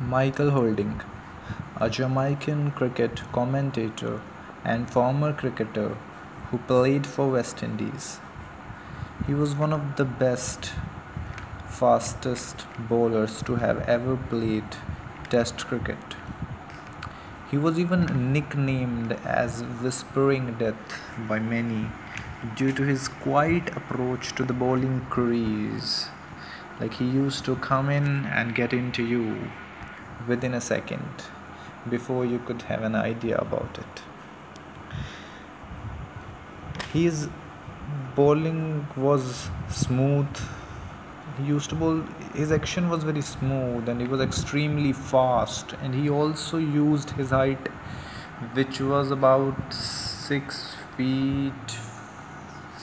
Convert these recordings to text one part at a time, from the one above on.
Michael Holding, a Jamaican cricket commentator and former cricketer who played for West Indies. He was one of the best, fastest bowlers to have ever played Test cricket. He was even nicknamed as Whispering Death by many due to his quiet approach to the bowling crease. Like he used to come in and get into you within a second before you could have an idea about it. His bowling was smooth. He used to bowl, his action was very smooth and he was extremely fast. And he also used his height, which was about six feet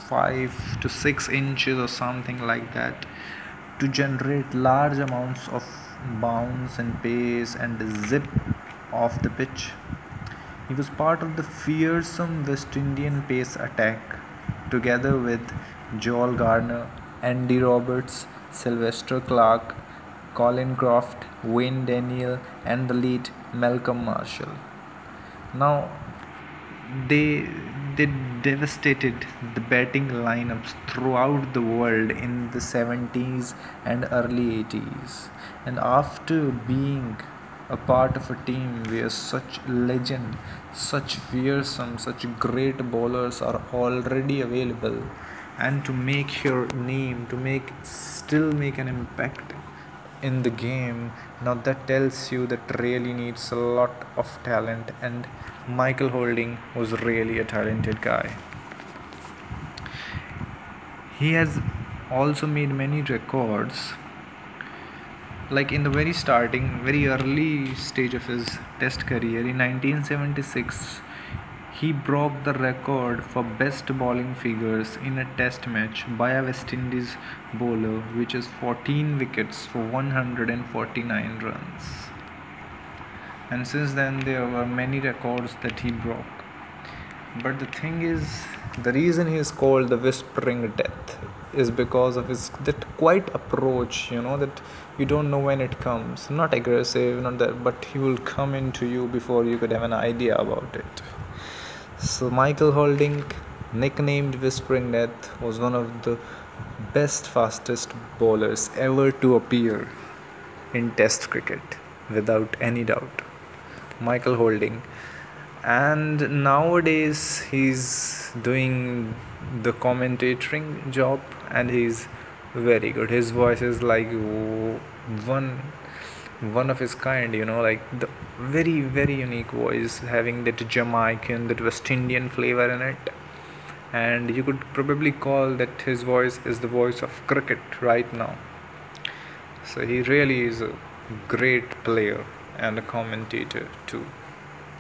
five to six inches or something like that, to generate large amounts of bounce and pace and zip off the pitch. He was part of the fearsome West Indian pace attack together with Joel Garner, Andy Roberts, Sylvester Clarke, Colin Croft, Wayne Daniel, and the lead Malcolm Marshall. Now, they they devastated the batting lineups throughout the world in the 70s and early 80s. And after being a part of a team where such legend, such fearsome, such great bowlers are already available, and to make your name, to make still make an impact in the game, now that tells you that really needs a lot of talent and Michael Holding was really a talented guy. He has also made many records. Like in the very starting, very early stage of his test career in 1976, he broke the record for best bowling figures in a test match by a West Indies bowler, which is 14 wickets for 149 runs. And since then there were many records that he broke. But the thing is the reason he is called the whispering death is because of his that quiet approach you know that you don't know when it comes. Not aggressive not that but he will come into you before you could have an idea about it so michael holding nicknamed whispering death was one of the best fastest bowlers ever to appear in test cricket without any doubt. Michael Holding. And nowadays he's doing the commentating job and he's very good. His voice is like one one of his kind you know like the very very unique voice having that jamaican that west indian flavor in it and you could probably call that his voice is the voice of cricket right now so he really is a great player and a commentator too.